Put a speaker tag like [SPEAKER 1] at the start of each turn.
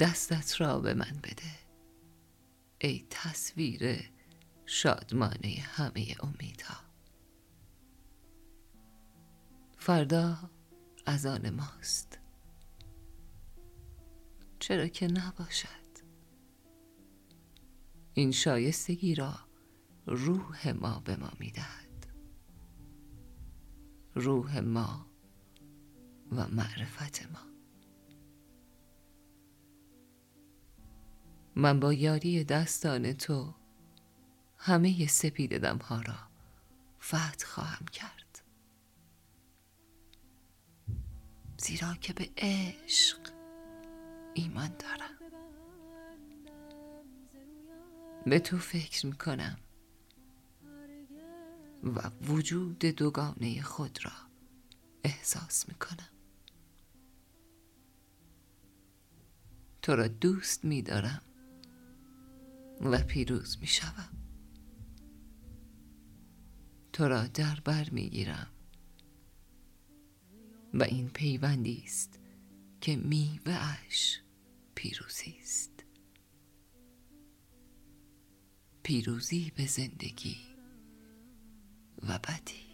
[SPEAKER 1] دستت را به من بده. ای تصویر شادمانه همه امیدها. فردا از آن ماست. چرا که نباشد. این شایستگی را روح ما به ما می‌دهد. روح ما و معرفت ما. من با یاری دستان تو همه سپید دمها را فتح خواهم کرد. زیرا که به عشق ایمان دارم. به تو فکر می‌کنم و وجود دوگانه خود را احساس می‌کنم. تو را دوست میدارم. و پیروز می‌شوم تو را در بر می‌گیرم و این پیوندی است که میوهاش پیروزی است. پیروزی به زندگی و بدی.